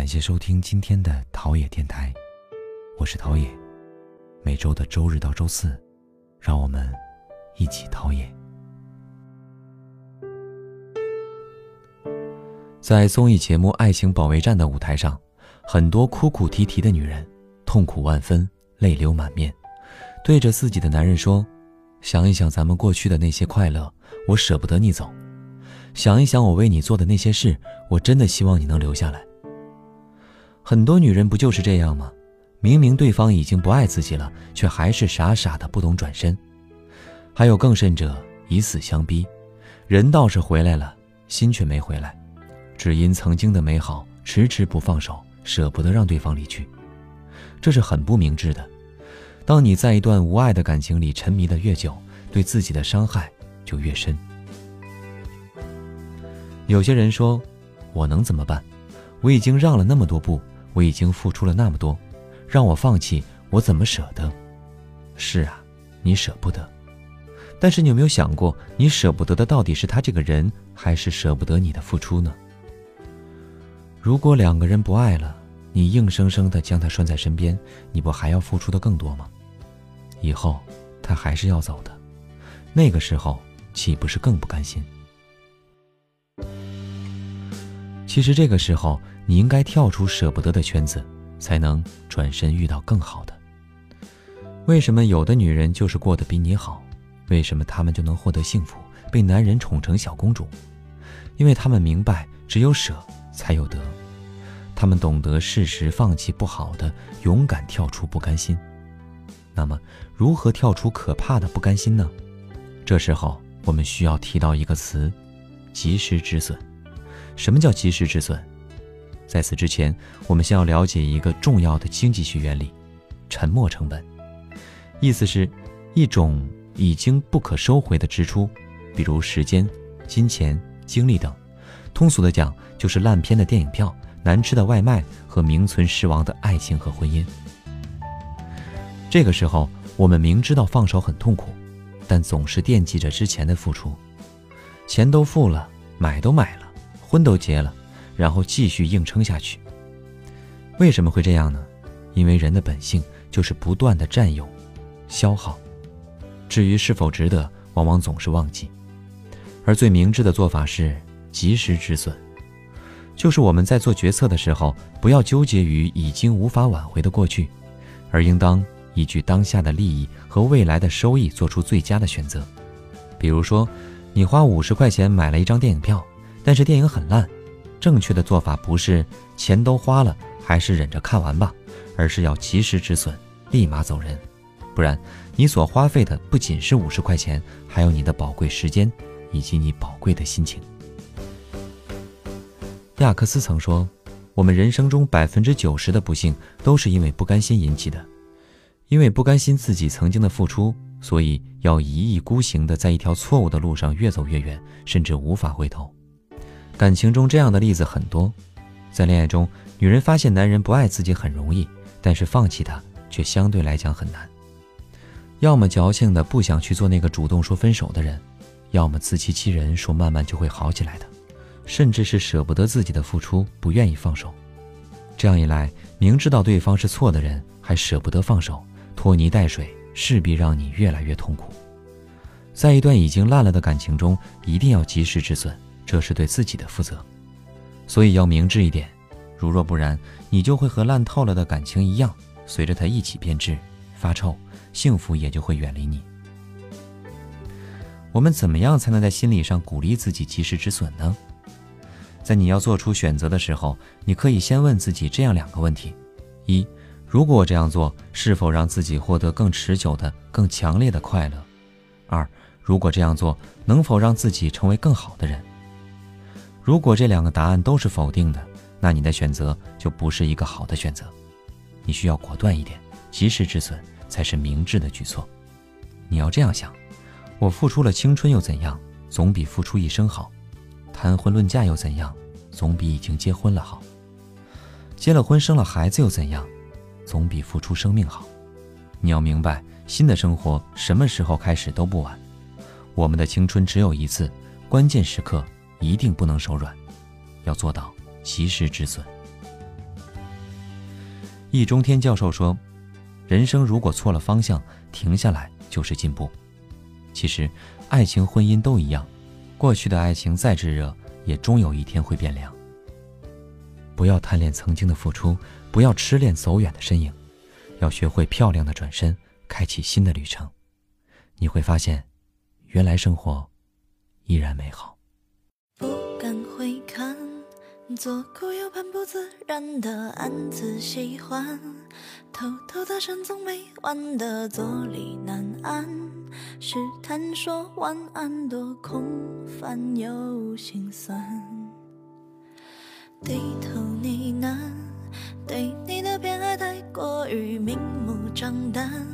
感谢收听今天的陶冶电台，我是陶冶。每周的周日到周四，让我们一起陶冶。在综艺节目《爱情保卫战》的舞台上，很多哭哭啼啼的女人，痛苦万分，泪流满面，对着自己的男人说：“想一想咱们过去的那些快乐，我舍不得你走；想一想我为你做的那些事，我真的希望你能留下来。”很多女人不就是这样吗？明明对方已经不爱自己了，却还是傻傻的不懂转身。还有更甚者，以死相逼，人倒是回来了，心却没回来。只因曾经的美好迟迟不放手，舍不得让对方离去，这是很不明智的。当你在一段无爱的感情里沉迷的越久，对自己的伤害就越深。有些人说：“我能怎么办？我已经让了那么多步，我已经付出了那么多，让我放弃，我怎么舍得？”是啊，你舍不得。但是你有没有想过，你舍不得的到底是他这个人，还是舍不得你的付出呢？如果两个人不爱了，你硬生生的将他拴在身边，你不还要付出的更多吗？以后他还是要走的，那个时候岂不是更不甘心？其实这个时候你应该跳出舍不得的圈子，才能转身遇到更好的。为什么有的女人就是过得比你好？为什么她们就能获得幸福，被男人宠成小公主？因为她们明白，只有舍。才有得，她们懂得适时放弃不好的，勇敢跳出不甘心。那么，如何跳出可怕的不甘心呢？这时候，我们需要提到一个词：及时止损。什么叫及时止损？在此之前，我们先要了解一个重要的经济学原理——沉没成本。意思是，一种已经不可收回的支出，比如时间、金钱、精力等。通俗的讲，就是烂片的电影票、难吃的外卖和名存实亡的爱情和婚姻。这个时候，我们明知道放手很痛苦，但总是惦记着之前的付出，钱都付了，买都买了，婚都结了，然后继续硬撑下去。为什么会这样呢？因为人的本性就是不断的占有、消耗，至于是否值得，往往总是忘记。而最明智的做法是。及时止损，就是我们在做决策的时候，不要纠结于已经无法挽回的过去，而应当依据当下的利益和未来的收益做出最佳的选择。比如说，你花五十块钱买了一张电影票，但是电影很烂，正确的做法不是钱都花了还是忍着看完吧，而是要及时止损，立马走人，不然你所花费的不仅是五十块钱，还有你的宝贵时间以及你宝贵的心情。亚克斯曾说：“我们人生中百分之九十的不幸都是因为不甘心引起的，因为不甘心自己曾经的付出，所以要一意孤行的在一条错误的路上越走越远，甚至无法回头。”感情中这样的例子很多，在恋爱中，女人发现男人不爱自己很容易，但是放弃他却相对来讲很难。要么矫情的不想去做那个主动说分手的人，要么自欺欺人说慢慢就会好起来的。甚至是舍不得自己的付出，不愿意放手。这样一来，明知道对方是错的人，还舍不得放手，拖泥带水，势必让你越来越痛苦。在一段已经烂了的感情中，一定要及时止损，这是对自己的负责。所以要明智一点，如若不然，你就会和烂透了的感情一样，随着它一起变质、发臭，幸福也就会远离你。我们怎么样才能在心理上鼓励自己及时止损呢？在你要做出选择的时候，你可以先问自己这样两个问题：一，如果我这样做，是否让自己获得更持久的、更强烈的快乐？二，如果这样做，能否让自己成为更好的人？如果这两个答案都是否定的，那你的选择就不是一个好的选择。你需要果断一点，及时止损才是明智的举措。你要这样想：我付出了青春又怎样？总比付出一生好。谈婚论嫁又怎样？总比已经结婚了好。结了婚生了孩子又怎样？总比付出生命好。你要明白，新的生活什么时候开始都不晚。我们的青春只有一次，关键时刻一定不能手软，要做到及时止损。易中天教授说：“人生如果错了方向，停下来就是进步。”其实，爱情、婚姻都一样，过去的爱情再炙热，也终有一天会变凉。不要贪恋曾经的付出，不要痴恋走远的身影，要学会漂亮的转身，开启新的旅程。你会发现，原来生活依然美好。左顾右盼，不自然的暗自喜欢，偷偷的深总没完的坐立难安，试探说晚安，多空泛又心酸。低头呢喃，对你的偏爱太过于明目张胆，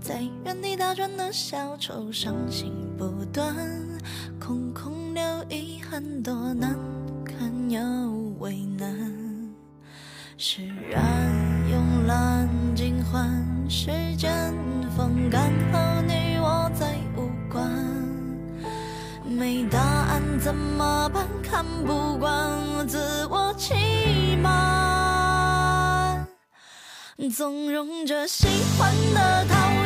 在原地打转的小丑，伤心不断，空空留遗憾，多难堪又为难。释然慵懒尽欢，时间风干后，你我再无关。没答案怎么办？看不惯自我欺瞒，纵容着喜欢的、讨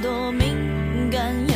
多敏感。